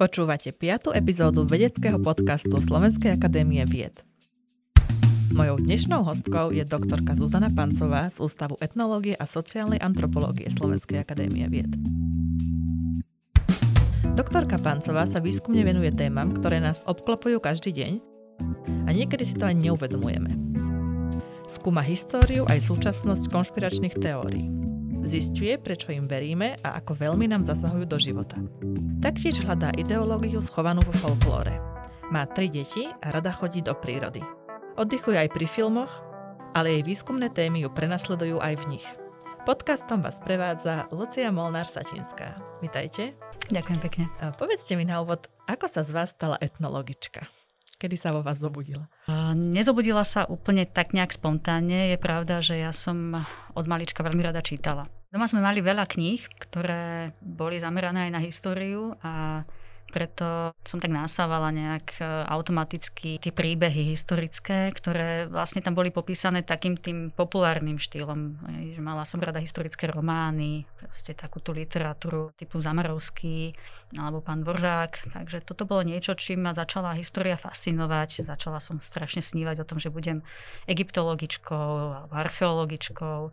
Počúvate 5. epizódu vedeckého podcastu Slovenskej akadémie vied. Mojou dnešnou hostkou je doktorka Zuzana Pancová z Ústavu etnológie a sociálnej antropológie Slovenskej akadémie vied. Doktorka Pancová sa výskumne venuje témam, ktoré nás obklopujú každý deň a niekedy si to ani neuvedomujeme. Skúma históriu aj súčasnosť konšpiračných teórií. Zistuje, prečo im veríme a ako veľmi nám zasahujú do života. Taktiež hľadá ideológiu schovanú vo folklóre. Má tri deti a rada chodí do prírody. Oddychuje aj pri filmoch, ale jej výskumné témy ju prenasledujú aj v nich. Podcastom vás prevádza Lucia Molnár-Satinská. Vitajte. Ďakujem pekne. A povedzte mi na úvod, ako sa z vás stala etnologička? Kedy sa vo vás zobudila? Nezobudila sa úplne tak nejak spontánne. Je pravda, že ja som od malička veľmi rada čítala. Doma sme mali veľa kníh, ktoré boli zamerané aj na históriu a preto som tak nasávala nejak e, automaticky tie príbehy historické, ktoré vlastne tam boli popísané takým tým populárnym štýlom. Mala som rada historické romány, proste takú tú literatúru typu Zamarovský alebo pán Dvoržák. Takže toto bolo niečo, čím ma začala história fascinovať. Začala som strašne snívať o tom, že budem egyptologičkou alebo archeologičkou.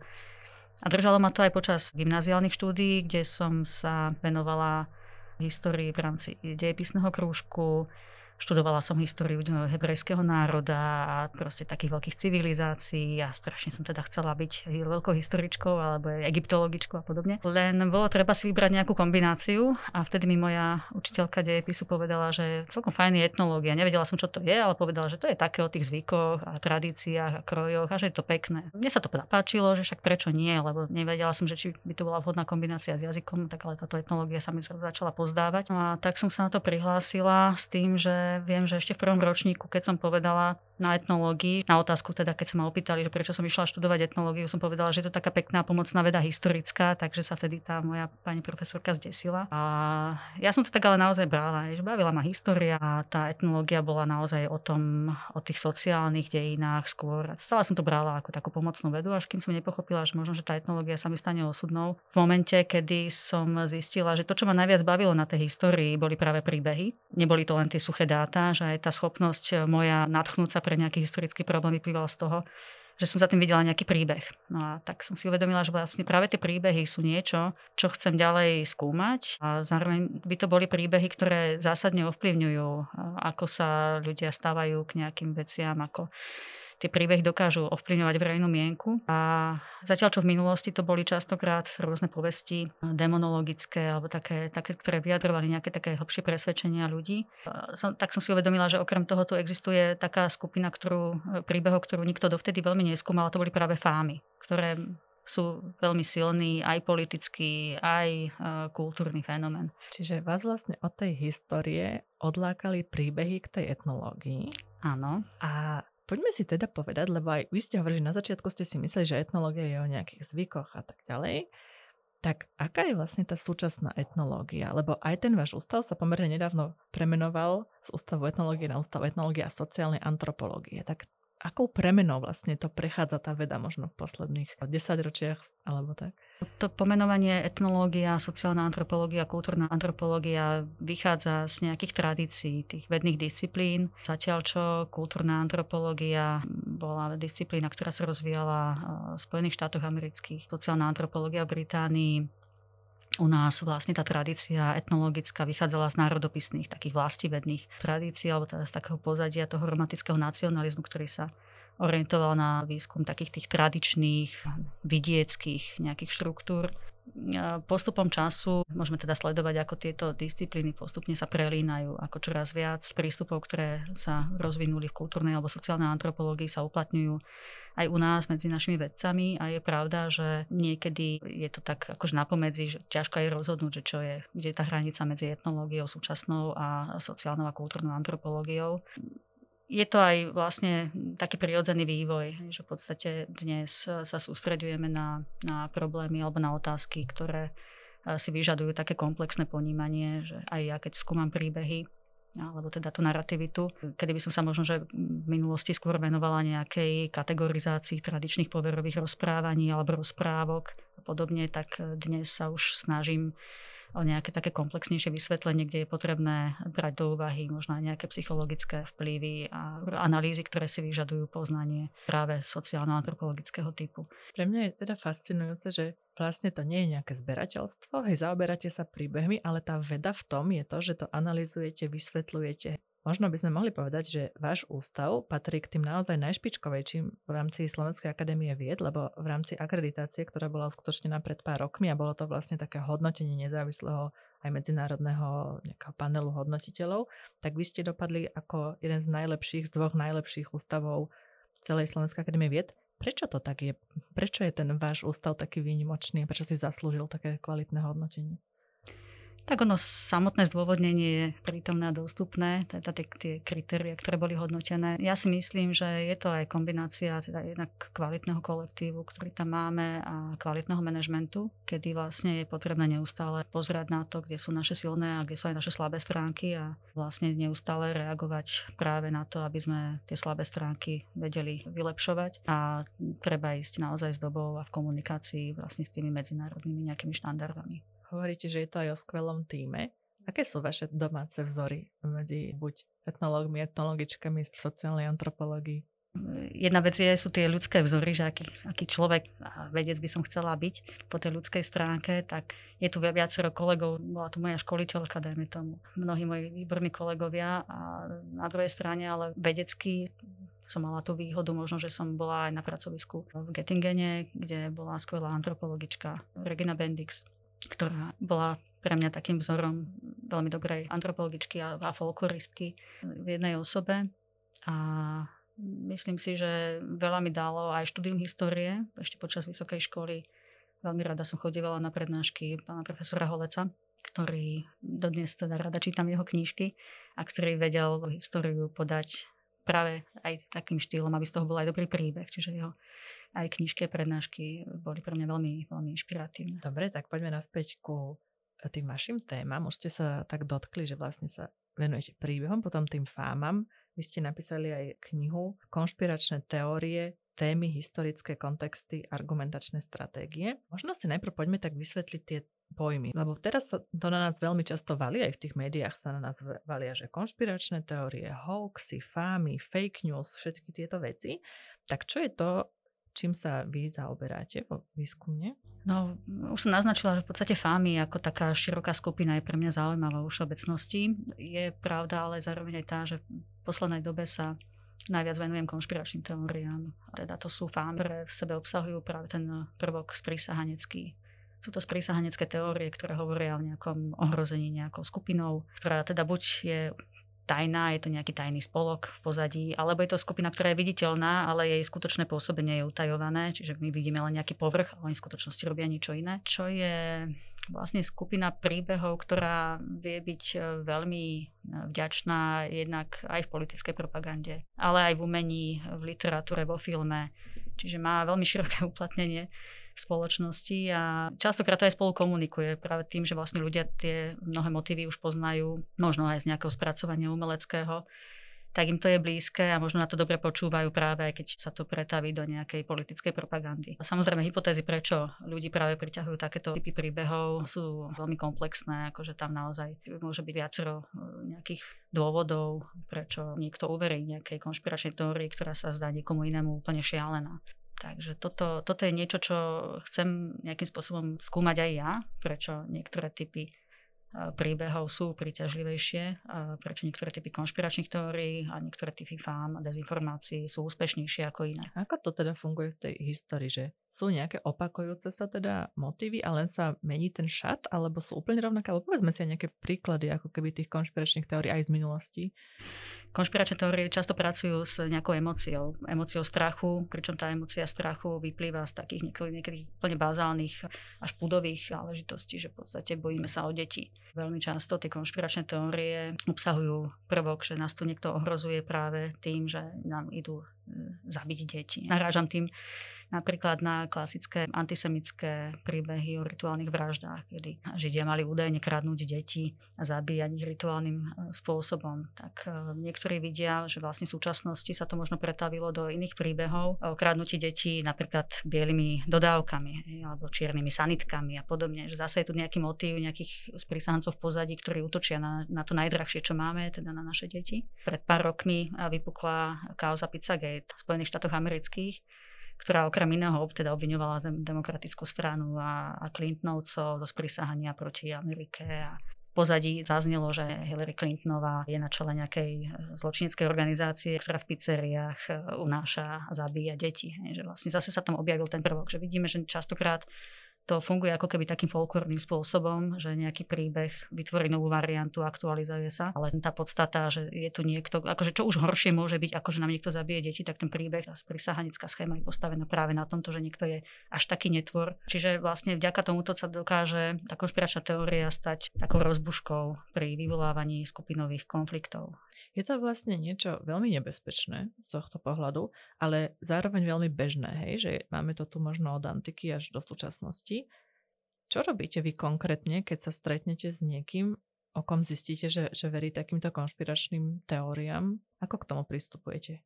A držalo ma to aj počas gymnáziálnych štúdií, kde som sa venovala histórii v rámci dejepisného krúžku, Študovala som históriu hebrejského národa a proste takých veľkých civilizácií a strašne som teda chcela byť veľkou historičkou alebo egyptologičkou a podobne. Len bolo treba si vybrať nejakú kombináciu a vtedy mi moja učiteľka dejepisu povedala, že celkom fajn je etnológia. Nevedela som, čo to je, ale povedala, že to je také o tých zvykoch a tradíciách a krojoch a že je to pekné. Mne sa to teda páčilo, že však prečo nie, lebo nevedela som, že či by to bola vhodná kombinácia s jazykom, tak ale táto etnológia sa mi začala pozdávať. A tak som sa na to prihlásila s tým, že viem, že ešte v prvom ročníku, keď som povedala na etnológii, na otázku teda, keď sa ma opýtali, že prečo som išla študovať etnológiu, som povedala, že je to taká pekná pomocná veda historická, takže sa vtedy tá moja pani profesorka zdesila. A ja som to tak ale naozaj brala, že bavila ma história a tá etnológia bola naozaj o tom, o tých sociálnych dejinách skôr. Stále som to brala ako takú pomocnú vedu, až kým som nepochopila, že možno, že tá etnológia sa mi stane osudnou. V momente, kedy som zistila, že to, čo ma najviac bavilo na tej histórii, boli práve príbehy. Neboli to len tie suché dáta, že aj tá schopnosť moja nadchnúť sa pre nejaký historický problém vyplýval z toho, že som za tým videla nejaký príbeh. No a tak som si uvedomila, že vlastne práve tie príbehy sú niečo, čo chcem ďalej skúmať a zároveň by to boli príbehy, ktoré zásadne ovplyvňujú, ako sa ľudia stávajú k nejakým veciam, ako tie príbehy dokážu ovplyvňovať verejnú mienku. A zatiaľ, čo v minulosti to boli častokrát rôzne povesti demonologické alebo také, také ktoré vyjadrovali nejaké také hlbšie presvedčenia ľudí, som, tak som si uvedomila, že okrem toho tu existuje taká skupina ktorú, príbehov, ktorú nikto dovtedy veľmi neskúmal, a to boli práve fámy, ktoré sú veľmi silný aj politický, aj uh, kultúrny fenomén. Čiže vás vlastne od tej histórie odlákali príbehy k tej etnológii. Áno. A Poďme si teda povedať, lebo aj vy ste hovorili, že na začiatku ste si mysleli, že etnológia je o nejakých zvykoch a tak ďalej. Tak aká je vlastne tá súčasná etnológia? Lebo aj ten váš ústav sa pomerne nedávno premenoval z ústavu etnológie na ústav etnológie a sociálnej antropológie. Tak akou premenou vlastne to prechádza tá veda možno v posledných 10 ročiach alebo tak? To pomenovanie etnológia, sociálna antropológia, kultúrna antropológia vychádza z nejakých tradícií tých vedných disciplín. Zatiaľ čo kultúrna antropológia bola disciplína, ktorá sa rozvíjala v Spojených štátoch amerických. Sociálna antropológia v Británii u nás vlastne tá tradícia etnologická vychádzala z národopisných, takých vlastivedných tradícií, alebo teda z takého pozadia toho romantického nacionalizmu, ktorý sa orientoval na výskum takých tých tradičných vidieckých nejakých štruktúr postupom času môžeme teda sledovať, ako tieto disciplíny postupne sa prelínajú, ako čoraz viac prístupov, ktoré sa rozvinuli v kultúrnej alebo sociálnej antropológii sa uplatňujú aj u nás medzi našimi vedcami. A je pravda, že niekedy je to tak akož napomedzi, že ťažko je rozhodnúť, že čo je, kde je tá hranica medzi etnológiou súčasnou a sociálnou a kultúrnou antropológiou je to aj vlastne taký prirodzený vývoj, že v podstate dnes sa sústredujeme na, na problémy alebo na otázky, ktoré si vyžadujú také komplexné ponímanie, že aj ja keď skúmam príbehy, alebo teda tú narrativitu, kedy by som sa možno, že v minulosti skôr venovala nejakej kategorizácii tradičných poverových rozprávaní alebo rozprávok a podobne, tak dnes sa už snažím nejaké také komplexnejšie vysvetlenie, kde je potrebné brať do úvahy možno aj nejaké psychologické vplyvy a analýzy, ktoré si vyžadujú poznanie práve sociálno-antropologického typu. Pre mňa je teda fascinujúce, že vlastne to nie je nejaké zberateľstvo, hej, zaoberáte sa príbehmi, ale tá veda v tom je to, že to analizujete, vysvetľujete, Možno by sme mohli povedať, že váš ústav patrí k tým naozaj najšpičkovejším v rámci Slovenskej akadémie vied, lebo v rámci akreditácie, ktorá bola uskutočnená pred pár rokmi a bolo to vlastne také hodnotenie nezávislého aj medzinárodného panelu hodnotiteľov, tak vy ste dopadli ako jeden z najlepších, z dvoch najlepších ústavov celej Slovenskej akadémie vied. Prečo to tak je? Prečo je ten váš ústav taký výnimočný? Prečo si zaslúžil také kvalitné hodnotenie? Tak ono samotné zdôvodnenie je prítomné a dostupné, teda tie, tie kritéria, ktoré boli hodnotené. Ja si myslím, že je to aj kombinácia teda jednak kvalitného kolektívu, ktorý tam máme a kvalitného manažmentu, kedy vlastne je potrebné neustále pozerať na to, kde sú naše silné a kde sú aj naše slabé stránky a vlastne neustále reagovať práve na to, aby sme tie slabé stránky vedeli vylepšovať a treba ísť naozaj s dobou a v komunikácii vlastne s tými medzinárodnými nejakými štandardami. Hovoríte, že je to aj o skvelom týme. Aké sú vaše domáce vzory medzi buď etnológmi, etnologičkami, sociálnej antropológii? Jedna vec je, sú tie ľudské vzory, že aký, aký človek a vedec by som chcela byť po tej ľudskej stránke, tak je tu viacero kolegov, bola tu moja školiteľka, dajme tomu, mnohí moji výborní kolegovia a na druhej strane, ale vedecky som mala tú výhodu možno, že som bola aj na pracovisku v Gettingene, kde bola skvelá antropologička Regina Bendix, ktorá bola pre mňa takým vzorom veľmi dobrej antropologičky a, a folkloristky v jednej osobe. A myslím si, že veľa mi dalo aj štúdium histórie, ešte počas vysokej školy. Veľmi rada som chodievala na prednášky pána profesora Holeca, ktorý dodnes teda rada čítam jeho knižky a ktorý vedel históriu podať práve aj takým štýlom, aby z toho bol aj dobrý príbeh. Čiže jeho aj knižky prednášky boli pre mňa veľmi, veľmi inšpiratívne. Dobre, tak poďme naspäť ku tým vašim témam. Už ste sa tak dotkli, že vlastne sa venujete príbehom, potom tým fámam. Vy ste napísali aj knihu Konšpiračné teórie, témy, historické kontexty, argumentačné stratégie. Možno si najprv poďme tak vysvetliť tie pojmy, lebo teraz sa to na nás veľmi často valí, aj v tých médiách sa na nás valia, že konšpiračné teórie, hoaxy, fámy, fake news, všetky tieto veci. Tak čo je to, čím sa vy zaoberáte vo výskumne? No, už som naznačila, že v podstate FAMI ako taká široká skupina je pre mňa zaujímavá vo všeobecnosti. Je pravda, ale zároveň aj tá, že v poslednej dobe sa najviac venujem konšpiračným teóriám. Teda to sú FAMI, ktoré v sebe obsahujú práve ten prvok sprísahanecký. Sú to sprísahanecké teórie, ktoré hovoria o nejakom ohrození nejakou skupinou, ktorá teda buď je tajná, je to nejaký tajný spolok v pozadí, alebo je to skupina, ktorá je viditeľná, ale jej skutočné pôsobenie je utajované, čiže my vidíme len nejaký povrch, ale oni v skutočnosti robia niečo iné. Čo je vlastne skupina príbehov, ktorá vie byť e, veľmi e, vďačná jednak aj v politickej propagande, ale aj v umení, v literatúre, vo filme. Čiže má veľmi široké uplatnenie spoločnosti a častokrát to aj spolu komunikuje práve tým, že vlastne ľudia tie mnohé motívy už poznajú, možno aj z nejakého spracovania umeleckého tak im to je blízke a možno na to dobre počúvajú práve, aj keď sa to pretaví do nejakej politickej propagandy. A samozrejme, hypotézy, prečo ľudí práve priťahujú takéto typy príbehov, sú veľmi komplexné, akože tam naozaj môže byť viacero e, nejakých dôvodov, prečo niekto uverí nejakej konšpiračnej teórii, ktorá sa zdá niekomu inému úplne šialená. Takže toto, toto je niečo, čo chcem nejakým spôsobom skúmať aj ja, prečo niektoré typy príbehov sú príťažlivejšie, prečo niektoré typy konšpiračných teórií a niektoré typy fám a dezinformácií sú úspešnejšie ako iné. Ako to teda funguje v tej histórii, že sú nejaké opakujúce sa teda motívy a len sa mení ten šat, alebo sú úplne rovnaké? Alebo povedzme si aj nejaké príklady ako keby tých konšpiračných teórií aj z minulosti. Konšpiračné teórie často pracujú s nejakou emóciou, emóciou strachu, pričom tá emócia strachu vyplýva z takých niekedy, niekedy úplne bazálnych až púdových záležitostí, že v podstate bojíme sa o deti. Veľmi často tie konšpiračné teórie obsahujú prvok, že nás tu niekto ohrozuje práve tým, že nám idú e, zabiť deti. Narážam tým napríklad na klasické antisemické príbehy o rituálnych vraždách, kedy Židia mali údajne kradnúť deti a zabíjať ich rituálnym e, spôsobom. Tak e, niektorí vidia, že vlastne v súčasnosti sa to možno pretavilo do iných príbehov o kradnutí detí napríklad bielými dodávkami alebo čiernymi sanitkami a podobne. Že zase je tu nejaký motív nejakých sprísahancov v pozadí, ktorí útočia na, na to najdrahšie, čo máme, teda na naše deti. Pred pár rokmi vypukla kauza Pizzagate v Spojených štátoch amerických, ktorá okrem iného teda obviňovala demokratickú stranu a, a Clintonovcov zo sprísahania proti Amerike a pozadí zaznelo, že Hillary Clintonová je na čele nejakej e, zločineckej organizácie, ktorá v pizzeriách e, unáša a zabíja deti. Že vlastne zase sa tam objavil ten prvok, že vidíme, že častokrát to funguje ako keby takým folklórnym spôsobom, že nejaký príbeh vytvorí novú variantu, aktualizuje sa, ale tá podstata, že je tu niekto, akože čo už horšie môže byť, ako že nám niekto zabije deti, tak ten príbeh, tá prisahanická schéma je postavená práve na tomto, že niekto je až taký netvor. Čiže vlastne vďaka tomuto sa dokáže tá konšpiračná teória stať takou rozbuškou pri vyvolávaní skupinových konfliktov. Je to vlastne niečo veľmi nebezpečné z tohto pohľadu, ale zároveň veľmi bežné, hej, že máme to tu možno od antiky až do súčasnosti. Čo robíte vy konkrétne, keď sa stretnete s niekým, o kom zistíte, že, že verí takýmto konšpiračným teóriám? Ako k tomu pristupujete?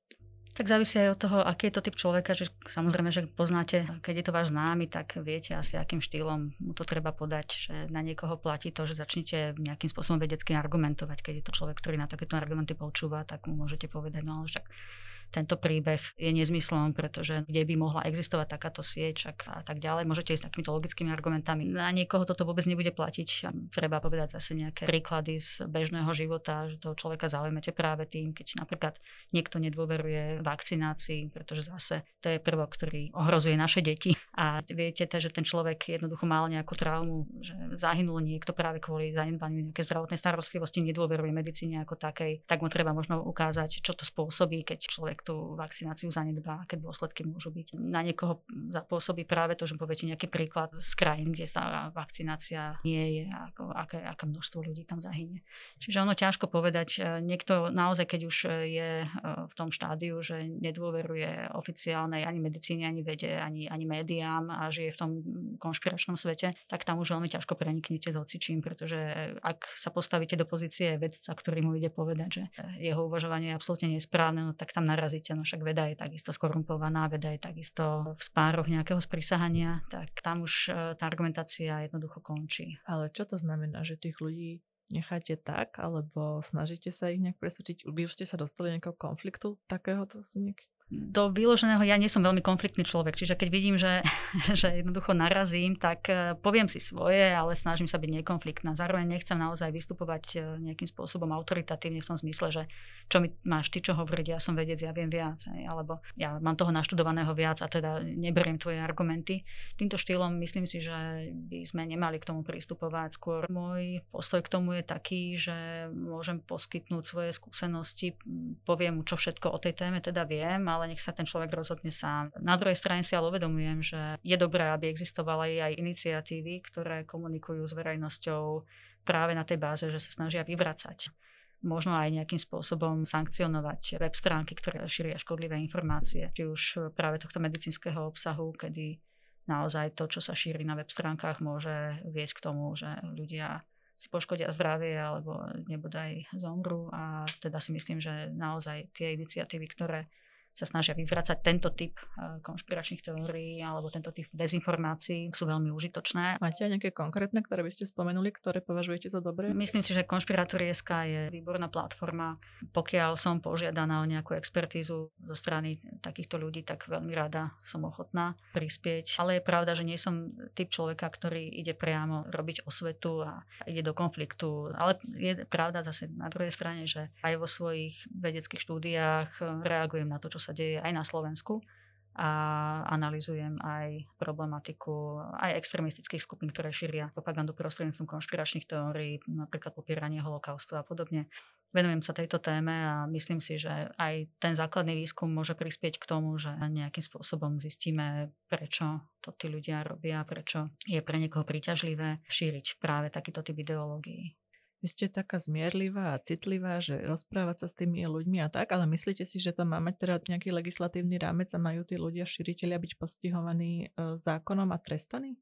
Tak závisí aj od toho, aký je to typ človeka, že samozrejme, že poznáte, keď je to váš známy, tak viete asi, akým štýlom mu to treba podať, že na niekoho platí to, že začnete nejakým spôsobom vedecky argumentovať. Keď je to človek, ktorý na takéto argumenty počúva, tak mu môžete povedať, no ale však tento príbeh je nezmyslom, pretože kde by mohla existovať takáto sieť a tak ďalej. Môžete ísť takýmito logickými argumentami. Na niekoho toto vôbec nebude platiť. Treba povedať zase nejaké príklady z bežného života, že toho človeka zaujmete práve tým, keď napríklad niekto nedôveruje vakcinácii, pretože zase to je prvok, ktorý ohrozuje naše deti. A viete, že ten človek jednoducho mal nejakú traumu, že zahynul niekto práve kvôli zanedbaniu nejakej zdravotnej starostlivosti, nedôveruje medicíne ako takej, tak mu treba možno ukázať, čo to spôsobí, keď človek človek tú vakcináciu zanedbá, aké dôsledky môžu byť. Na niekoho zapôsobí práve to, že poviete nejaký príklad z krajín, kde sa vakcinácia nie je, ako, aké, aké množstvo ľudí tam zahynie. Čiže ono ťažko povedať. E, niekto naozaj, keď už je e, v tom štádiu, že nedôveruje oficiálnej ani medicíne, ani vede, ani, ani médiám a žije v tom konšpiračnom svete, tak tam už veľmi ťažko preniknete s ocičím, pretože ak sa postavíte do pozície vedca, ktorý mu ide povedať, že jeho uvažovanie je absolútne nesprávne, no tak tam naraz narazíte, no však veda je takisto skorumpovaná, veda je takisto v spároch nejakého sprísahania, tak tam už e, tá argumentácia jednoducho končí. Ale čo to znamená, že tých ľudí necháte tak, alebo snažíte sa ich nejak presvedčiť? Vy už ste sa dostali nejakého konfliktu takéhoto s niekým? Do vyloženého, ja nie som veľmi konfliktný človek, čiže keď vidím, že, že jednoducho narazím, tak e, poviem si svoje, ale snažím sa byť nekonfliktná. Zároveň nechcem naozaj vystupovať e, nejakým spôsobom autoritatívne v tom zmysle, že čo mi máš ty čo hovoriť, ja som vedec, ja viem viac, alebo ja mám toho naštudovaného viac a teda neberiem tvoje argumenty. Týmto štýlom myslím si, že by sme nemali k tomu pristupovať. Skôr môj postoj k tomu je taký, že môžem poskytnúť svoje skúsenosti, poviem mu, čo všetko o tej téme teda viem, ale nech sa ten človek rozhodne sám. Na druhej strane si ale uvedomujem, že je dobré, aby existovali aj iniciatívy, ktoré komunikujú s verejnosťou práve na tej báze, že sa snažia vyvracať možno aj nejakým spôsobom sankcionovať web stránky, ktoré šíria škodlivé informácie, či už práve tohto medicínskeho obsahu, kedy naozaj to, čo sa šíri na web stránkach, môže viesť k tomu, že ľudia si poškodia zdravie alebo nebodaj zomru a teda si myslím, že naozaj tie iniciatívy, ktoré sa snažia vyvracať tento typ eh, konšpiračných teórií alebo tento typ dezinformácií sú veľmi užitočné. Máte aj nejaké konkrétne, ktoré by ste spomenuli, ktoré považujete za dobré? Myslím si, že Konšpirátory.sk je výborná platforma. Pokiaľ som požiadaná o nejakú expertízu zo strany takýchto ľudí, tak veľmi rada som ochotná prispieť. Ale je pravda, že nie som typ človeka, ktorý ide priamo robiť osvetu a ide do konfliktu. Ale je pravda zase na druhej strane, že aj vo svojich vedeckých štúdiách reagujem na to, čo sa sa deje aj na Slovensku a analizujem aj problematiku aj extremistických skupín, ktoré šíria propagandu prostredníctvom konšpiračných teórií, napríklad popieranie holokaustu a podobne. Venujem sa tejto téme a myslím si, že aj ten základný výskum môže prispieť k tomu, že nejakým spôsobom zistíme, prečo to tí ľudia robia, prečo je pre niekoho príťažlivé šíriť práve takýto typ ideológií. Vy ste taká zmierlivá a citlivá, že rozprávať sa s tými ľuďmi a tak, ale myslíte si, že to má mať teda nejaký legislatívny rámec a majú tí ľudia, širiteľia byť postihovaní e, zákonom a trestaní?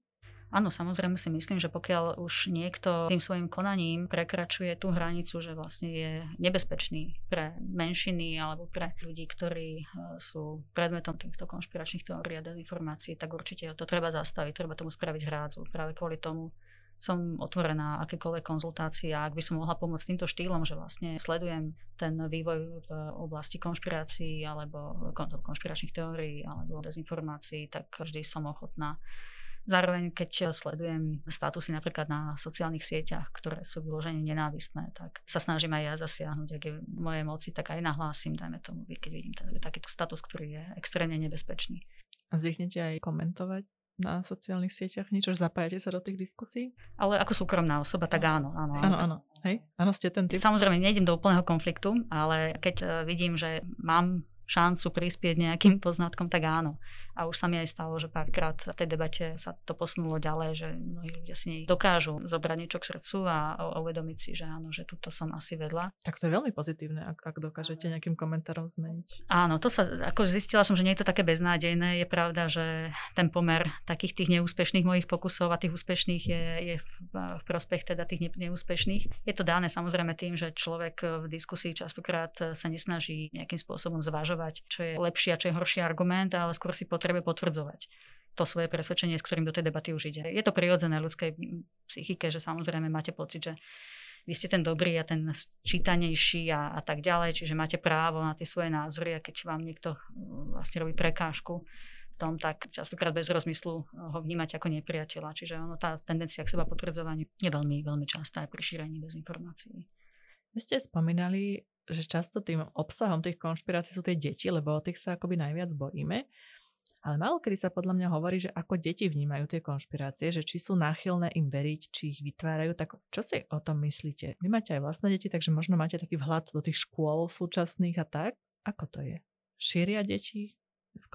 Áno, samozrejme si myslím, že pokiaľ už niekto tým svojim konaním prekračuje tú hranicu, že vlastne je nebezpečný pre menšiny alebo pre ľudí, ktorí e, sú predmetom týchto konšpiračných teórií a dezinformácií, tak určite to treba zastaviť, treba tomu spraviť hrádzu. Práve kvôli tomu som otvorená akékoľvek konzultácie a ak by som mohla pomôcť týmto štýlom, že vlastne sledujem ten vývoj v oblasti konšpirácií alebo konšpiračných teórií alebo dezinformácií, tak vždy som ochotná Zároveň, keď sledujem statusy napríklad na sociálnych sieťach, ktoré sú vyložene nenávistné, tak sa snažím aj ja zasiahnuť. Ak je v moci, tak aj nahlásim, dajme tomu, keď vidím takýto status, ktorý je extrémne nebezpečný. A zvyknete aj komentovať na sociálnych sieťach niečo, že zapájate sa do tých diskusí? Ale ako súkromná osoba, tak áno. Áno, áno. áno. Hej? Áno, ste ten typ. Samozrejme, nejdem do úplného konfliktu, ale keď eh, vidím, že mám šancu prispieť nejakým poznatkom, tak áno. A už sa mi aj stalo, že párkrát v tej debate sa to posunulo ďalej, že mnohí ľudia si nej dokážu zobrať niečo k srdcu a uvedomiť si, že áno, že tuto som asi vedla. Tak to je veľmi pozitívne, ak, ak dokážete nejakým komentárom zmeniť. Áno, to sa, ako zistila som, že nie je to také beznádejné. Je pravda, že ten pomer takých tých neúspešných mojich pokusov a tých úspešných je, je v, v prospech teda tých neúspešných. Je to dané samozrejme tým, že človek v diskusii častokrát sa nesnaží nejakým spôsobom zvažovať, čo je lepší a čo je horší argument, ale skôr si potrebuje potrebuje potvrdzovať to svoje presvedčenie, s ktorým do tej debaty už ide. Je to prirodzené ľudskej psychike, že samozrejme máte pocit, že vy ste ten dobrý a ten čítanejší a, a tak ďalej, čiže máte právo na tie svoje názory a keď vám niekto mm, vlastne robí prekážku v tom, tak častokrát bez rozmyslu ho vnímať ako nepriateľa. Čiže ono, tá tendencia k seba potvrdzovaniu je veľmi, veľmi častá aj pri šírení dezinformácií. Vy ste spomínali, že často tým obsahom tých konšpirácií sú tie deti, lebo o tých sa akoby najviac bojíme. Ale málo kedy sa podľa mňa hovorí, že ako deti vnímajú tie konšpirácie, že či sú náchylné im veriť, či ich vytvárajú. Tak čo si o tom myslíte? Vy máte aj vlastné deti, takže možno máte taký vhľad do tých škôl súčasných a tak. Ako to je? Šíria deti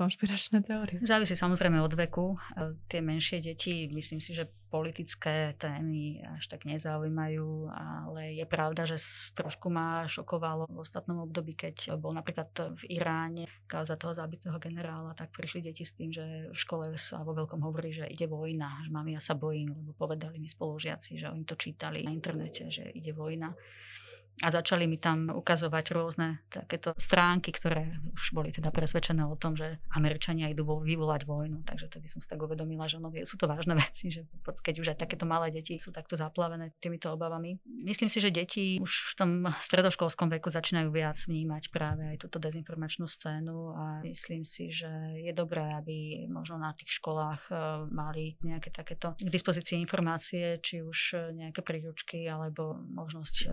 konšpiračné teórie? Závisí samozrejme od veku. E, tie menšie deti, myslím si, že politické témy až tak nezaujímajú, ale je pravda, že trošku ma šokovalo v ostatnom období, keď bol napríklad v Iráne za toho zabitého generála, tak prišli deti s tým, že v škole sa vo veľkom hovorí, že ide vojna, že mami ja sa bojím, lebo povedali mi spolužiaci, že oni to čítali na internete, že ide vojna a začali mi tam ukazovať rôzne takéto stránky, ktoré už boli teda presvedčené o tom, že Američania idú vyvolať vojnu. Takže tedy som si tak uvedomila, že no, sú to vážne veci, že keď už aj takéto malé deti sú takto zaplavené týmito obavami. Myslím si, že deti už v tom stredoškolskom veku začínajú viac vnímať práve aj túto dezinformačnú scénu a myslím si, že je dobré, aby možno na tých školách e, mali nejaké takéto k dispozícii informácie, či už nejaké príručky alebo možnosť e,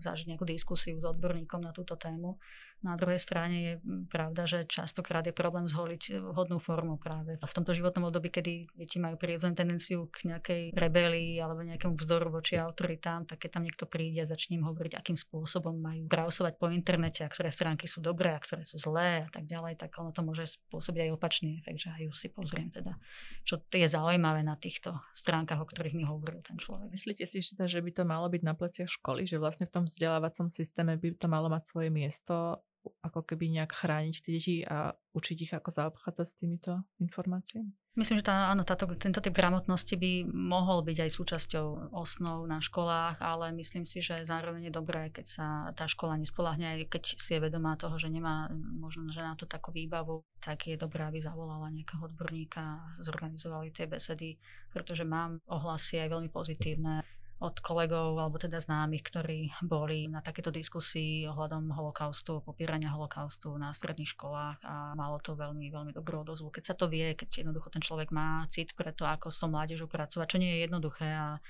zažiť nejakú diskusiu s odborníkom na túto tému. Na druhej strane je pravda, že častokrát je problém zholiť vhodnú formu práve v tomto životnom období, kedy deti majú prirodzenú tendenciu k nejakej rebelii alebo nejakému vzdoru voči autoritám, tak keď tam niekto príde a začne im hovoriť, akým spôsobom majú browsovať po internete a ktoré stránky sú dobré a ktoré sú zlé a tak ďalej, tak ono to môže spôsobiť aj opačný efekt, že aj si pozriem teda, čo je zaujímavé na týchto stránkach, o ktorých mi hovoril ten človek. Myslíte si, že by to malo byť na pleciach školy, že vlastne v tom vzdelávacom systéme by to malo mať svoje miesto ako keby nejak chrániť tie deti a učiť ich, ako zaobchádzať s týmito informáciami? Myslím, že tá, áno, táto, tento typ gramotnosti by mohol byť aj súčasťou osnov na školách, ale myslím si, že zároveň je dobré, keď sa tá škola nespolahne, aj keď si je vedomá toho, že nemá možno že na to takú výbavu, tak je dobré, aby zavolala nejakého odborníka zorganizovali tie besedy, pretože mám ohlasy aj veľmi pozitívne od kolegov alebo teda známych, ktorí boli na takéto diskusii ohľadom holokaustu, popierania holokaustu na stredných školách a malo to veľmi, veľmi dobrú odozvu. Keď sa to vie, keď jednoducho ten človek má cit pre to, ako s tou mládežou pracovať, čo nie je jednoduché a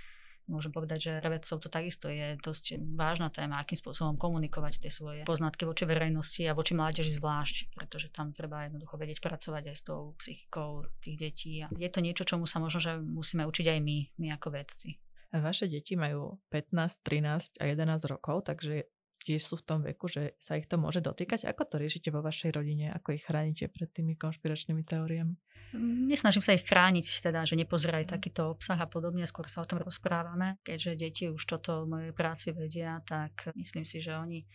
môžem povedať, že pre vedcov to takisto je dosť vážna téma, akým spôsobom komunikovať tie svoje poznatky voči verejnosti a voči mládeži zvlášť, pretože tam treba jednoducho vedieť pracovať aj s tou psychikou tých detí. A je to niečo, čomu sa možno, že musíme učiť aj my, my ako vedci. Vaše deti majú 15, 13 a 11 rokov, takže tiež sú v tom veku, že sa ich to môže dotýkať. Ako to riešite vo vašej rodine? Ako ich chránite pred tými konšpiračnými teóriami? Nesnažím sa ich chrániť, teda, že nepozeraj takýto obsah a podobne, skôr sa o tom rozprávame. Keďže deti už toto v mojej práci vedia, tak myslím si, že oni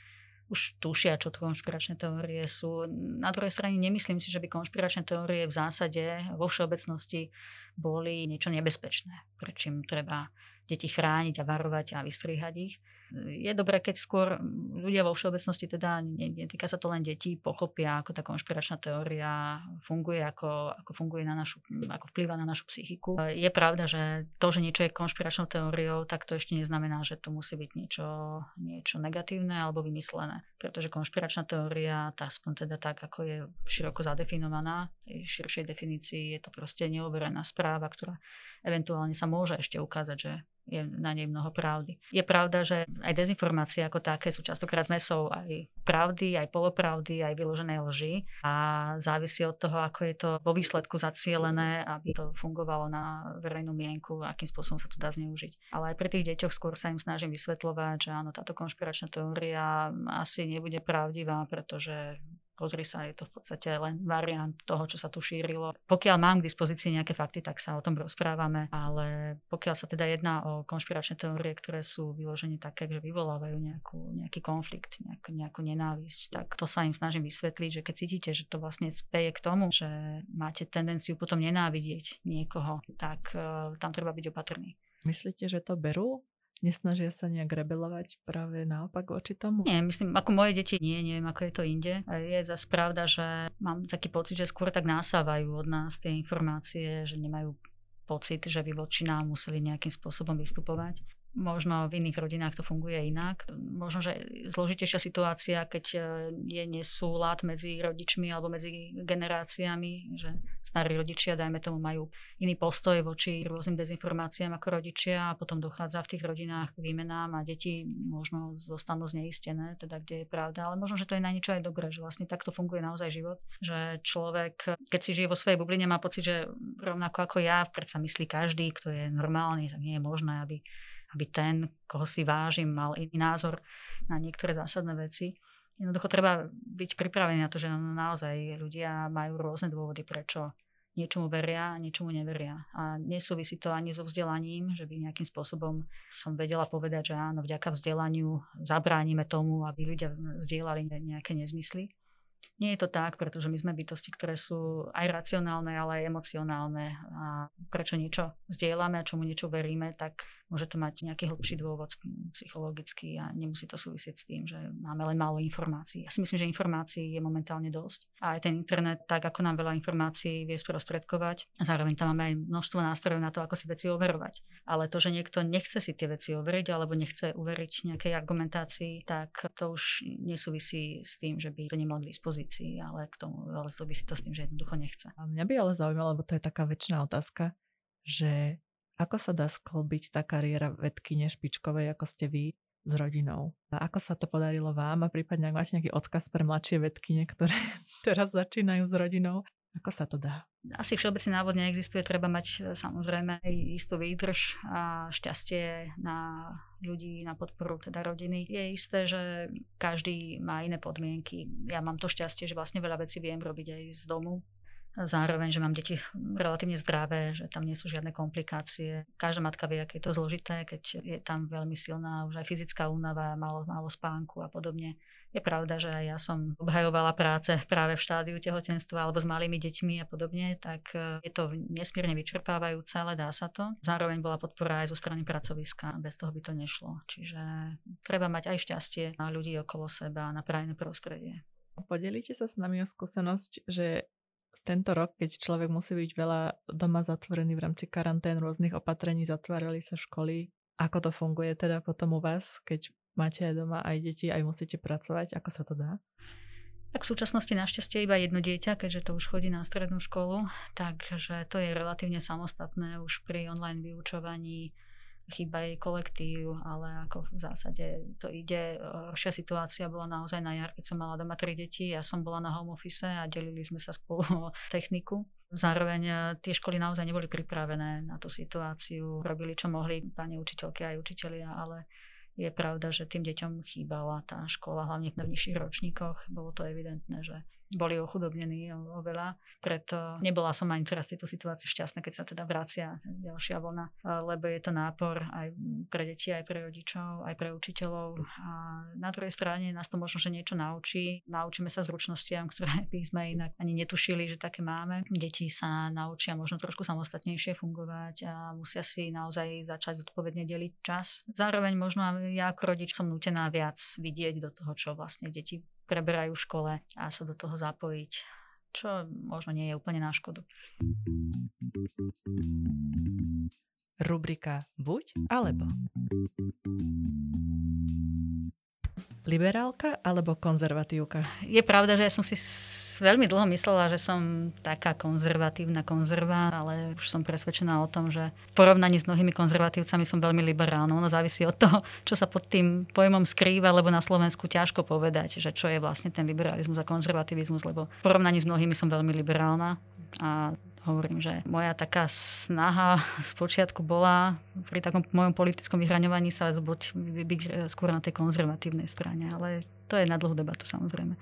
už tušia, čo to konšpiračné teórie sú. Na druhej strane nemyslím si, že by konšpiračné teórie v zásade vo všeobecnosti boli niečo nebezpečné, prečím treba deti chrániť a varovať a vystriehať ich. Je dobré, keď skôr ľudia vo všeobecnosti, teda netýka sa to len detí, pochopia, ako tá konšpiračná teória funguje, ako, ako funguje na našu, ako vplýva na našu psychiku. Je pravda, že to, že niečo je konšpiračnou teóriou, tak to ešte neznamená, že to musí byť niečo, niečo negatívne alebo vymyslené. Pretože konšpiračná teória, tá aspoň teda tak, ako je široko zadefinovaná, v širšej definícii je to proste neoverená správa, ktorá eventuálne sa môže ešte ukázať, že je na nej mnoho pravdy. Je pravda, že aj dezinformácie ako také sú častokrát zmesou aj pravdy, aj polopravdy, aj vyloženej lži a závisí od toho, ako je to vo výsledku zacielené, aby to fungovalo na verejnú mienku, akým spôsobom sa to dá zneužiť. Ale aj pri tých deťoch skôr sa im snažím vysvetľovať, že áno, táto konšpiračná teória asi nebude pravdivá, pretože pozri sa, je to v podstate len variant toho, čo sa tu šírilo. Pokiaľ mám k dispozícii nejaké fakty, tak sa o tom rozprávame, ale pokiaľ sa teda jedná o konšpiračné teórie, ktoré sú vyložene také, že vyvolávajú nejakú, nejaký konflikt, nejakú, nejakú nenávisť, tak to sa im snažím vysvetliť, že keď cítite, že to vlastne speje k tomu, že máte tendenciu potom nenávidieť niekoho, tak uh, tam treba byť opatrný. Myslíte, že to berú Nesnažia sa nejak rebelovať práve naopak voči tomu? Nie, myslím, ako moje deti nie, neviem, ako je to inde. Je zase pravda, že mám taký pocit, že skôr tak násávajú od nás tie informácie, že nemajú pocit, že by voči nám museli nejakým spôsobom vystupovať. Možno v iných rodinách to funguje inak. Možno, že zložitejšia situácia, keď e, je nesúlad medzi rodičmi alebo medzi generáciami, že starí rodičia, dajme tomu, majú iný postoj voči rôznym dezinformáciám ako rodičia a potom dochádza v tých rodinách k výmenám a deti možno zostanú zneistené, teda kde je pravda. Ale možno, že to je na niečo aj dobré, že vlastne takto funguje naozaj život. Že človek, keď si žije vo svojej bubline, má pocit, že rovnako ako ja, predsa myslí každý, kto je normálny, tak nie je možné, aby aby ten, koho si vážim, mal iný názor na niektoré zásadné veci. Jednoducho treba byť pripravený na to, že naozaj ľudia majú rôzne dôvody, prečo niečomu veria a niečomu neveria. A nesúvisí to ani so vzdelaním, že by nejakým spôsobom som vedela povedať, že áno, vďaka vzdelaniu zabránime tomu, aby ľudia vzdielali nejaké nezmysly. Nie je to tak, pretože my sme bytosti, ktoré sú aj racionálne, ale aj emocionálne. A prečo niečo zdieľame a čomu niečo veríme, tak môže to mať nejaký hlbší dôvod psychologický a nemusí to súvisieť s tým, že máme len málo informácií. Ja si myslím, že informácií je momentálne dosť. A aj ten internet, tak ako nám veľa informácií vie sprostredkovať, zároveň tam máme aj množstvo nástrojov na to, ako si veci overovať. Ale to, že niekto nechce si tie veci overiť alebo nechce uveriť nejakej argumentácii, tak to už nesúvisí s tým, že by to nemal k dispozícii pozícii, ale k tomu, ale súvisí to s tým, že jednoducho nechce. A mňa by ale zaujímalo, lebo to je taká väčšiná otázka, že ako sa dá sklbiť tá kariéra vedkyne špičkovej, ako ste vy, s rodinou. A ako sa to podarilo vám a prípadne ak máte nejaký odkaz pre mladšie vedkyne, ktoré teraz začínajú s rodinou, ako sa to dá? Asi všeobecný návod neexistuje, treba mať e, samozrejme istú výdrž a šťastie na ľudí, na podporu teda rodiny. Je isté, že každý má iné podmienky. Ja mám to šťastie, že vlastne veľa vecí viem robiť aj z domu, Zároveň, že mám deti relatívne zdravé, že tam nie sú žiadne komplikácie. Každá matka vie, aké je to zložité, keď je tam veľmi silná už aj fyzická únava, málo, málo spánku a podobne. Je pravda, že aj ja som obhajovala práce práve v štádiu tehotenstva alebo s malými deťmi a podobne, tak e, je to nesmierne vyčerpávajúce, ale dá sa to. Zároveň bola podpora aj zo strany pracoviska, bez toho by to nešlo. Čiže treba mať aj šťastie na ľudí okolo seba, na prajné prostredie. Podelíte sa s nami o skúsenosť, že tento rok, keď človek musí byť veľa doma zatvorený v rámci karantén, rôznych opatrení, zatvárali sa školy. Ako to funguje teda potom u vás, keď máte aj doma aj deti, aj musíte pracovať? Ako sa to dá? Tak v súčasnosti našťastie iba jedno dieťa, keďže to už chodí na strednú školu, takže to je relatívne samostatné už pri online vyučovaní chýba jej kolektív, ale ako v zásade to ide. Horšia situácia bola naozaj na jar, keď som mala doma tri deti, ja som bola na home office a delili sme sa spolu o techniku. Zároveň e, tie školy naozaj neboli pripravené na tú situáciu, robili čo mohli pani učiteľky aj učitelia, ale je pravda, že tým deťom chýbala tá škola, hlavne v nižších ročníkoch. Bolo to evidentné, že boli ochudobnení oveľa. Preto nebola som ani teraz v tejto situácii šťastná, keď sa teda vracia ďalšia vlna, lebo je to nápor aj pre deti, aj pre rodičov, aj pre učiteľov. A na druhej strane nás to možno, že niečo naučí. Naučíme sa zručnostiam, ktoré by sme inak ani netušili, že také máme. Deti sa naučia možno trošku samostatnejšie fungovať a musia si naozaj začať zodpovedne deliť čas. Zároveň možno ja ako rodič som nutená viac vidieť do toho, čo vlastne deti preberajú v škole a sa do toho zapojiť, čo možno nie je úplne na škodu. Rubrika Buď alebo Liberálka alebo konzervatívka? Je pravda, že ja som si veľmi dlho myslela, že som taká konzervatívna konzerva, ale už som presvedčená o tom, že v porovnaní s mnohými konzervatívcami som veľmi liberálna. Ono závisí od toho, čo sa pod tým pojmom skrýva, lebo na Slovensku ťažko povedať, že čo je vlastne ten liberalizmus a konzervativizmus, lebo v porovnaní s mnohými som veľmi liberálna a hovorím, že moja taká snaha z počiatku bola pri takom mojom politickom vyhraňovaní sa byť, byť skôr na tej konzervatívnej strane, ale to je na dlhú debatu samozrejme.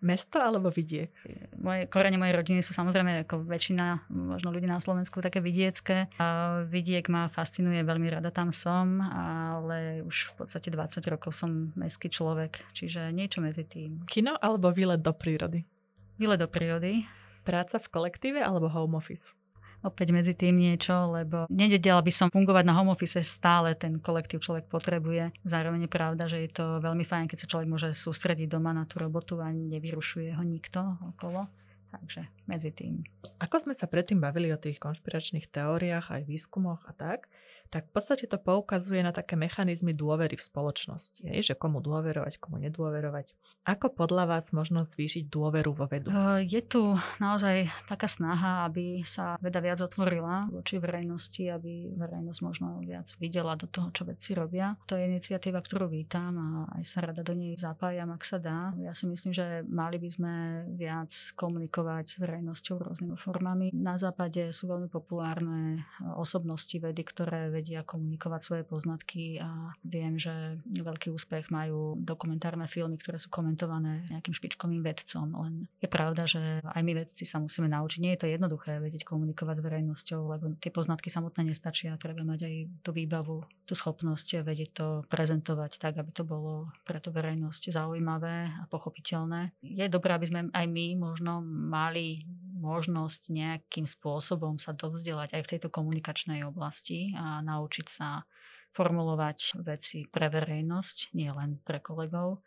Mesto alebo vidiek? Moje korene mojej rodiny sú samozrejme ako väčšina možno ľudí na Slovensku také vidiecké. A vidiek ma fascinuje, veľmi rada tam som, ale už v podstate 20 rokov som mestský človek, čiže niečo medzi tým. Kino alebo výlet do prírody? Výlet do prírody. Práca v kolektíve alebo home office? opäť medzi tým niečo, lebo nededela by som fungovať na home office, stále ten kolektív človek potrebuje. Zároveň je pravda, že je to veľmi fajn, keď sa človek môže sústrediť doma na tú robotu a nevyrušuje ho nikto okolo. Takže medzi tým. Ako sme sa predtým bavili o tých konšpiračných teóriách, aj výskumoch a tak, tak v podstate to poukazuje na také mechanizmy dôvery v spoločnosti. Je, že komu dôverovať, komu nedôverovať. Ako podľa vás možno zvýšiť dôveru vo vedu? Je tu naozaj taká snaha, aby sa veda viac otvorila voči verejnosti, aby verejnosť možno viac videla do toho, čo vedci robia. To je iniciatíva, ktorú vítam a aj sa rada do nej zapájam, ak sa dá. Ja si myslím, že mali by sme viac komunikovať s verejnosťou rôznymi formami. Na západe sú veľmi populárne osobnosti vedy, ktoré vedia komunikovať svoje poznatky a viem, že veľký úspech majú dokumentárne filmy, ktoré sú komentované nejakým špičkovým vedcom. Len je pravda, že aj my vedci sa musíme naučiť. Nie je to jednoduché vedieť komunikovať s verejnosťou, lebo tie poznatky samotné nestačia. Treba mať aj tú výbavu, tú schopnosť vedieť to prezentovať tak, aby to bolo pre tú verejnosť zaujímavé a pochopiteľné. Je dobré, aby sme aj my možno mali možnosť nejakým spôsobom sa dovzdelať aj v tejto komunikačnej oblasti a naučiť sa formulovať veci pre verejnosť, nie len pre kolegov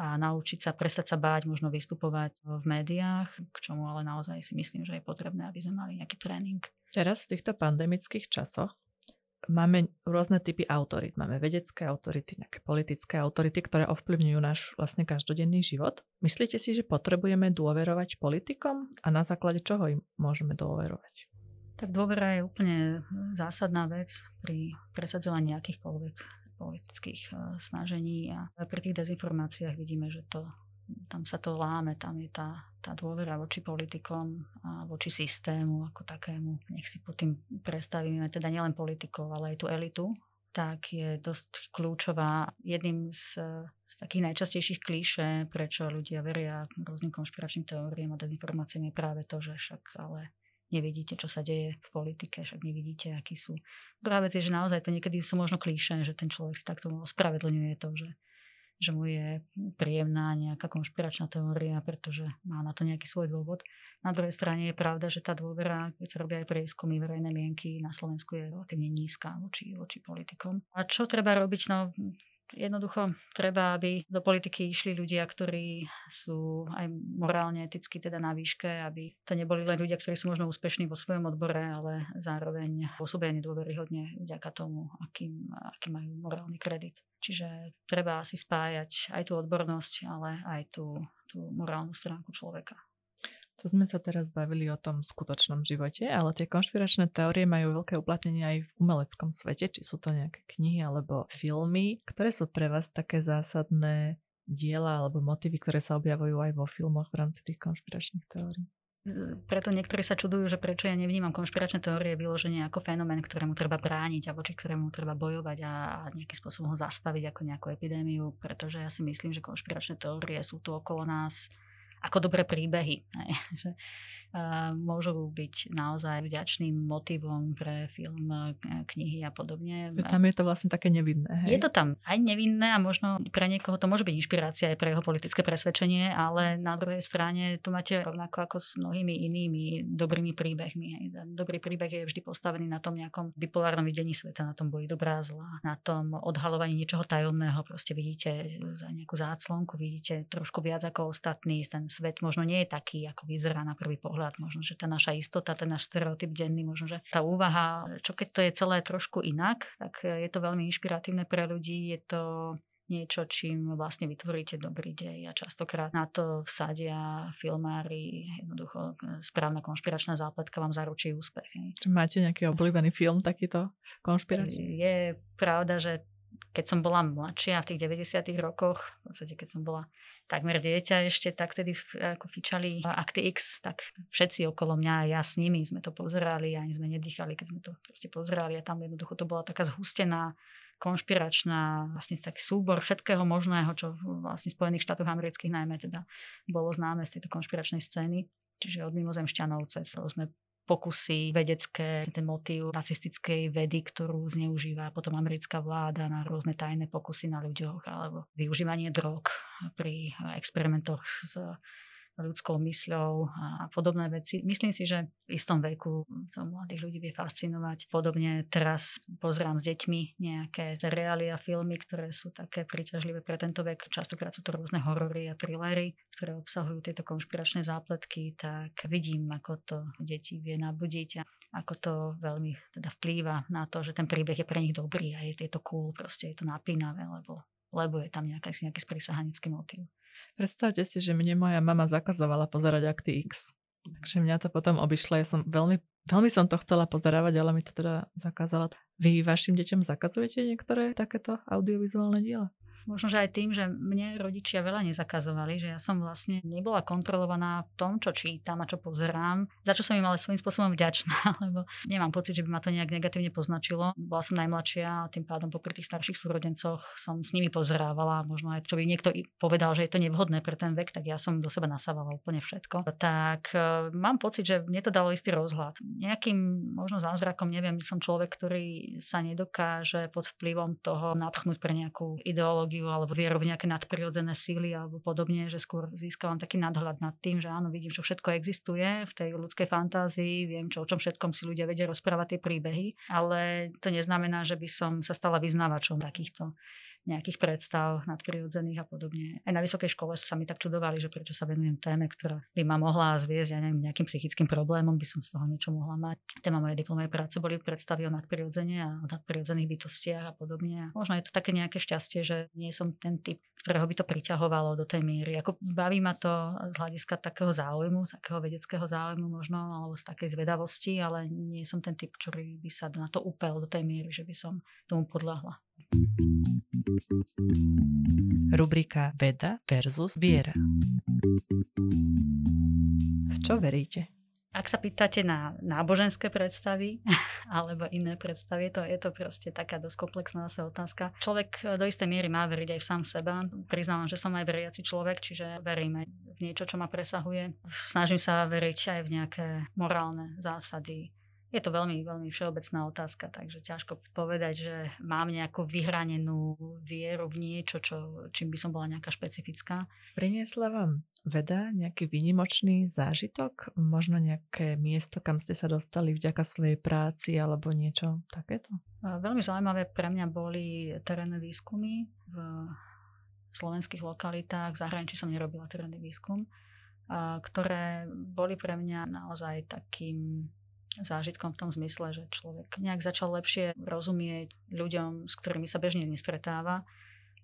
a naučiť sa, prestať sa báť, možno vystupovať v médiách, k čomu ale naozaj si myslím, že je potrebné, aby sme mali nejaký tréning. Teraz v týchto pandemických časoch máme rôzne typy autorít. Máme vedecké autority, nejaké politické autority, ktoré ovplyvňujú náš vlastne každodenný život. Myslíte si, že potrebujeme dôverovať politikom a na základe čoho im môžeme dôverovať? Tak dôvera je úplne zásadná vec pri presadzovaní akýchkoľvek politických eh, snažení a pri tých dezinformáciách vidíme, že to, tam sa to láme, tam je tá, tá dôvera voči politikom a voči systému ako takému. Nech si pod tým predstavíme teda nielen politikov, ale aj tú elitu, tak je dosť kľúčová. Jedným z, z takých najčastejších klíše, prečo ľudia veria rôznym konšpiračným teóriám a dezinformáciám je práve to, že však ale nevidíte, čo sa deje v politike, však nevidíte, akí sú. Druhá vec je, že naozaj to niekedy sú možno klíše, že ten človek si takto ospravedlňuje to, že, že mu je príjemná nejaká konšpiračná teória, pretože má na to nejaký svoj dôvod. Na druhej strane je pravda, že tá dôvera, keď sa robia aj prieskumy verejné mienky na Slovensku je relatívne nízka voči, voči politikom. A čo treba robiť? No, Jednoducho treba, aby do politiky išli ľudia, ktorí sú aj morálne, eticky teda na výške, aby to neboli len ľudia, ktorí sú možno úspešní vo svojom odbore, ale zároveň pôsobia nedôveryhodne vďaka tomu, aký, aký majú morálny kredit. Čiže treba asi spájať aj tú odbornosť, ale aj tú, tú morálnu stránku človeka. To sme sa teraz bavili o tom skutočnom živote, ale tie konšpiračné teórie majú veľké uplatnenie aj v umeleckom svete, či sú to nejaké knihy alebo filmy. Ktoré sú pre vás také zásadné diela alebo motívy, ktoré sa objavujú aj vo filmoch v rámci tých konšpiračných teórií? Preto niektorí sa čudujú, že prečo ja nevnímam konšpiračné teórie vyloženie ako fenomén, ktorému treba brániť a voči ktorému treba bojovať a nejakým spôsobom ho zastaviť ako nejakú epidémiu, pretože ja si myslím, že konšpiračné teórie sú tu okolo nás ako dobré príbehy. Že, môžu byť naozaj vďačným motivom pre film, knihy a podobne. Tam je to vlastne také nevinné. Hej? Je to tam aj nevinné a možno pre niekoho to môže byť inšpirácia aj pre jeho politické presvedčenie, ale na druhej strane to máte rovnako ako s mnohými inými dobrými príbehmi. Hej. Dobrý príbeh je vždy postavený na tom nejakom bipolárnom videní sveta, na tom boji dobrá zla, na tom odhalovaní niečoho tajomného. Proste vidíte za nejakú záclonku, vidíte trošku viac ako ostatní. Ten svet možno nie je taký, ako vyzerá na prvý pohľad pohľad, možno, že tá naša istota, ten náš stereotyp denný, možno, že tá úvaha, čo keď to je celé trošku inak, tak je to veľmi inšpiratívne pre ľudí, je to niečo, čím vlastne vytvoríte dobrý dej a častokrát na to vsadia filmári, jednoducho správna konšpiračná zápletka vám zaručí úspech. Či máte nejaký obľúbený film takýto konšpiračný? Je pravda, že keď som bola mladšia v tých 90. rokoch, v podstate keď som bola takmer dieťa ešte, tak tedy ako fičali Akty X, tak všetci okolo mňa, ja s nimi sme to pozerali, ani sme nedýchali, keď sme to proste pozerali a tam jednoducho to bola taká zhustená konšpiračná, vlastne taký súbor všetkého možného, čo vlastne v Spojených štátoch amerických najmä teda bolo známe z tejto konšpiračnej scény. Čiže od mimozemšťanov cez sme pokusy vedecké, ten motív nacistickej vedy, ktorú zneužíva potom americká vláda na rôzne tajné pokusy na ľuďoch alebo využívanie drog pri experimentoch s ľudskou mysľou a podobné veci. Myslím si, že v istom veku to mladých ľudí vie fascinovať. Podobne teraz pozerám s deťmi nejaké reály a filmy, ktoré sú také príťažlivé pre tento vek. Častokrát sú to rôzne horory a thrillery, ktoré obsahujú tieto konšpiračné zápletky, tak vidím, ako to deti vie nabudiť a ako to veľmi teda vplýva na to, že ten príbeh je pre nich dobrý a je, je to cool, proste je to napínavé, lebo, lebo je tam nejaký, nejaký sprísahanický motív. Predstavte si, že mne moja mama zakazovala pozerať Akty X. Takže mňa to potom obišlo. Ja som veľmi, veľmi som to chcela pozerávať, ale mi to teda zakázala. Vy vašim deťom zakazujete niektoré takéto audiovizuálne diela? Možno, že aj tým, že mne rodičia veľa nezakazovali, že ja som vlastne nebola kontrolovaná v tom, čo čítam a čo pozerám, za čo som im ale svojím spôsobom vďačná, lebo nemám pocit, že by ma to nejak negatívne poznačilo. Bola som najmladšia a tým pádom popri tých starších súrodencoch som s nimi pozerávala, možno aj čo by niekto povedal, že je to nevhodné pre ten vek, tak ja som do seba nasávala úplne všetko. Tak e, mám pocit, že mne to dalo istý rozhľad. Nejakým možno zázrakom, neviem, som človek, ktorý sa nedokáže pod vplyvom toho natchnúť pre nejakú ideológiu ideológiu alebo vieru v nejaké nadprirodzené síly alebo podobne, že skôr získavam taký nadhľad nad tým, že áno, vidím, čo všetko existuje v tej ľudskej fantázii, viem, čo, o čom všetkom si ľudia vedia rozprávať tie príbehy, ale to neznamená, že by som sa stala vyznávačom takýchto nejakých predstav nadprirodzených a podobne. Aj na vysokej škole sa mi tak čudovali, že prečo sa venujem téme, ktorá by ma mohla zviesť, ja neviem, nejakým psychickým problémom, by som z toho niečo mohla mať. Téma mojej diplomovej práce boli predstavy o nadprirodzene a o nadprirodzených bytostiach a podobne. A možno je to také nejaké šťastie, že nie som ten typ, ktorého by to priťahovalo do tej míry. Ako baví ma to z hľadiska takého záujmu, takého vedeckého záujmu možno, alebo z takej zvedavosti, ale nie som ten typ, ktorý by sa na to upel do tej míry, že by som tomu podľahla. Rubrika Veda versus viera. V čo veríte? Ak sa pýtate na náboženské predstavy alebo iné predstavy, to je to proste taká dosť komplexná zase otázka. Človek do istej miery má veriť aj v sám seba. Priznávam, že som aj veriaci človek, čiže verím aj v niečo, čo ma presahuje. Snažím sa veriť aj v nejaké morálne zásady, je to veľmi, veľmi všeobecná otázka, takže ťažko povedať, že mám nejakú vyhranenú vieru v niečo, čo, čím by som bola nejaká špecifická. Priniesla vám veda nejaký výnimočný zážitok? Možno nejaké miesto, kam ste sa dostali vďaka svojej práci alebo niečo takéto? Veľmi zaujímavé pre mňa boli terénne výskumy v slovenských lokalitách. V zahraničí som nerobila terénny výskum, ktoré boli pre mňa naozaj takým zážitkom v tom zmysle, že človek nejak začal lepšie rozumieť ľuďom, s ktorými sa bežne nestretáva.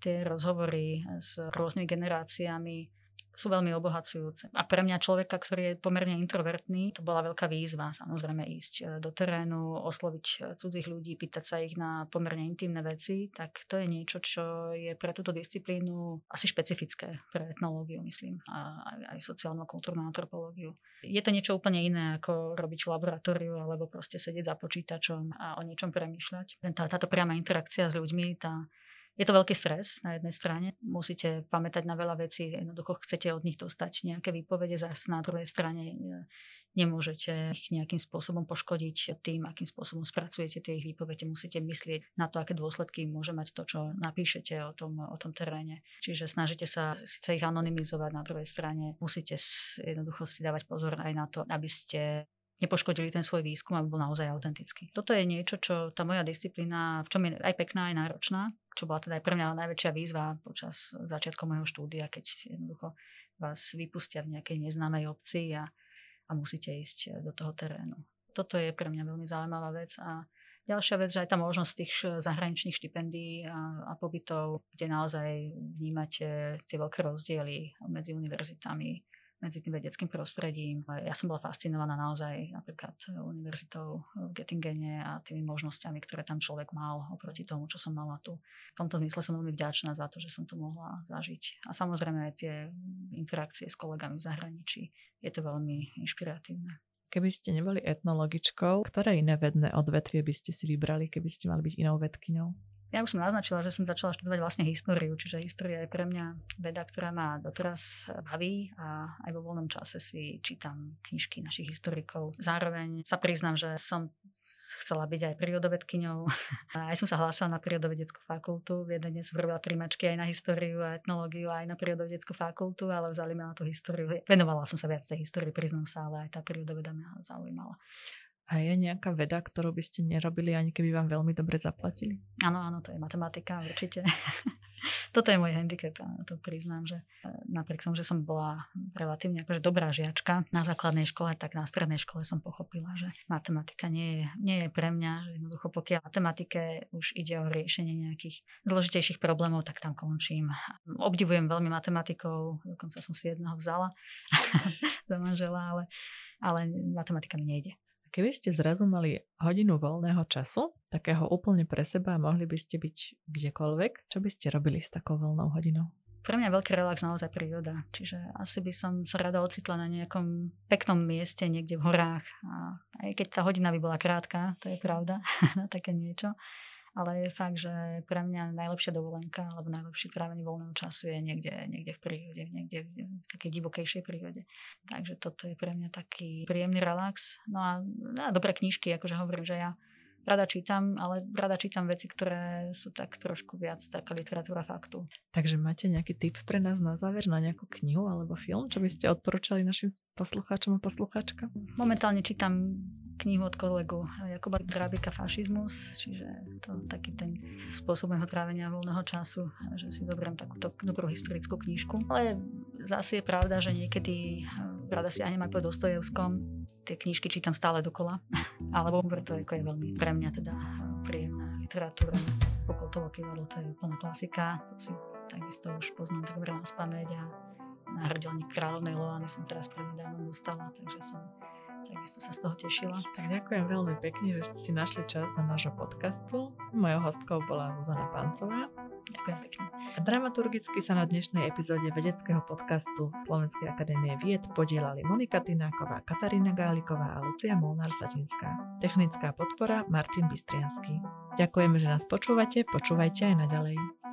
Tie rozhovory s rôznymi generáciami sú veľmi obohacujúce. A pre mňa človeka, ktorý je pomerne introvertný, to bola veľká výzva samozrejme ísť e, do terénu, osloviť e, cudzích ľudí, pýtať sa ich na pomerne intimné veci, tak to je niečo, čo je pre túto disciplínu asi špecifické pre etnológiu, myslím, a aj, sociálnu kultúrnu antropológiu. Je to niečo úplne iné, ako robiť v laboratóriu alebo proste sedieť za počítačom a o niečom premýšľať. Tá, táto priama interakcia s ľuďmi, tá, je to veľký stres na jednej strane. Musíte pamätať na veľa vecí, jednoducho chcete od nich dostať nejaké výpovede, zase na druhej strane e, nemôžete ich nejakým spôsobom poškodiť tým, akým spôsobom spracujete tie ich výpovede. Musíte myslieť na to, aké dôsledky môže mať to, čo napíšete o tom, o tom teréne. Čiže snažíte sa síce ich anonymizovať, na druhej strane musíte jednoducho si dávať pozor aj na to, aby ste nepoškodili ten svoj výskum, aby bol naozaj autentický. Toto je niečo, čo tá moja disciplína, v čom je aj pekná, aj náročná, čo bola teda aj pre mňa najväčšia výzva počas začiatku môjho štúdia, keď jednoducho vás vypustia v nejakej neznámej obci a, a musíte ísť do toho terénu. Toto je pre mňa veľmi zaujímavá vec a Ďalšia vec, že aj tá možnosť tých zahraničných štipendií a, a pobytov, kde naozaj vnímate tie veľké rozdiely medzi univerzitami, medzi tým vedeckým prostredím. Ja som bola fascinovaná naozaj napríklad univerzitou v Göttingene a tými možnosťami, ktoré tam človek mal oproti tomu, čo som mala tu. V tomto zmysle som veľmi vďačná za to, že som to mohla zažiť. A samozrejme aj tie interakcie s kolegami v zahraničí. Je to veľmi inšpiratívne. Keby ste neboli etnologičkou, ktoré iné vedné odvetvie by ste si vybrali, keby ste mali byť inou vedkyňou? Ja už som naznačila, že som začala študovať vlastne históriu, čiže história je pre mňa veda, ktorá ma doteraz baví a aj vo voľnom čase si čítam knižky našich historikov. Zároveň sa priznám, že som chcela byť aj prírodovedkyňou. A aj som sa hlásila na prírodovedeckú fakultu. V jednej som robila primačky aj na históriu a etnológiu, aj na prírodovedeckú fakultu, ale vzali ma na tú históriu. Venovala som sa viac tej histórii, priznám sa, ale aj tá prírodoveda mňa zaujímala. A je nejaká veda, ktorú by ste nerobili, ani keby vám veľmi dobre zaplatili? Áno, áno, to je matematika, určite. Toto je môj handicap, to priznám, že e, napriek tomu, že som bola relatívne akože dobrá žiačka na základnej škole, tak na strednej škole som pochopila, že matematika nie je, nie je pre mňa, že jednoducho pokiaľ matematike už ide o riešenie nejakých zložitejších problémov, tak tam končím. Obdivujem veľmi matematikov, dokonca som si jedného vzala za manžela, ale, ale matematika mi nejde. Keby ste zrazu mali hodinu voľného času, takého úplne pre seba, mohli by ste byť kdekoľvek, čo by ste robili s takou voľnou hodinou? Pre mňa veľký relax naozaj príroda. Čiže asi by som sa rada ocitla na nejakom peknom mieste, niekde v horách. A aj keď tá hodina by bola krátka, to je pravda, na také niečo ale je fakt, že pre mňa najlepšia dovolenka alebo najlepšie trávenie voľného času je niekde, niekde v prírode, niekde v takej divokejšej prírode. Takže toto je pre mňa taký príjemný relax. No a, a dobré knižky, akože hovorím, že ja rada čítam, ale rada čítam veci, ktoré sú tak trošku viac taká literatúra faktu. Takže máte nejaký tip pre nás na záver na nejakú knihu alebo film, čo by ste odporúčali našim poslucháčom a poslucháčkam? Momentálne čítam knihu od kolegu Jakuba Drabika Fašizmus, čiže to taký ten spôsob jeho trávenia voľného času, že si zoberiem takúto dobrú historickú knižku. Ale zase je pravda, že niekedy eh, rada si aj aj po Dostojevskom, tie knižky čítam stále dokola, alebo preto je veľmi pre mňa teda príjemná literatúra. Pokoltovo kývadlo, to je úplná klasika, to si takisto už poznám tak veľa z pamäť a náhradelník kráľovnej Loany som teraz prednedávno dostala, takže som takisto sa z toho tešila. Tak ďakujem veľmi pekne, že ste si našli čas na nášho podcastu. Mojou hostkou bola Zuzana Pancová. Ďakujem pekne. Dramaturgicky sa na dnešnej epizóde vedeckého podcastu Slovenskej akadémie vied podielali Monika Tináková, Katarína Gáliková a Lucia Molnár-Satinská. Technická podpora Martin Bystriansky. Ďakujeme, že nás počúvate, počúvajte aj naďalej.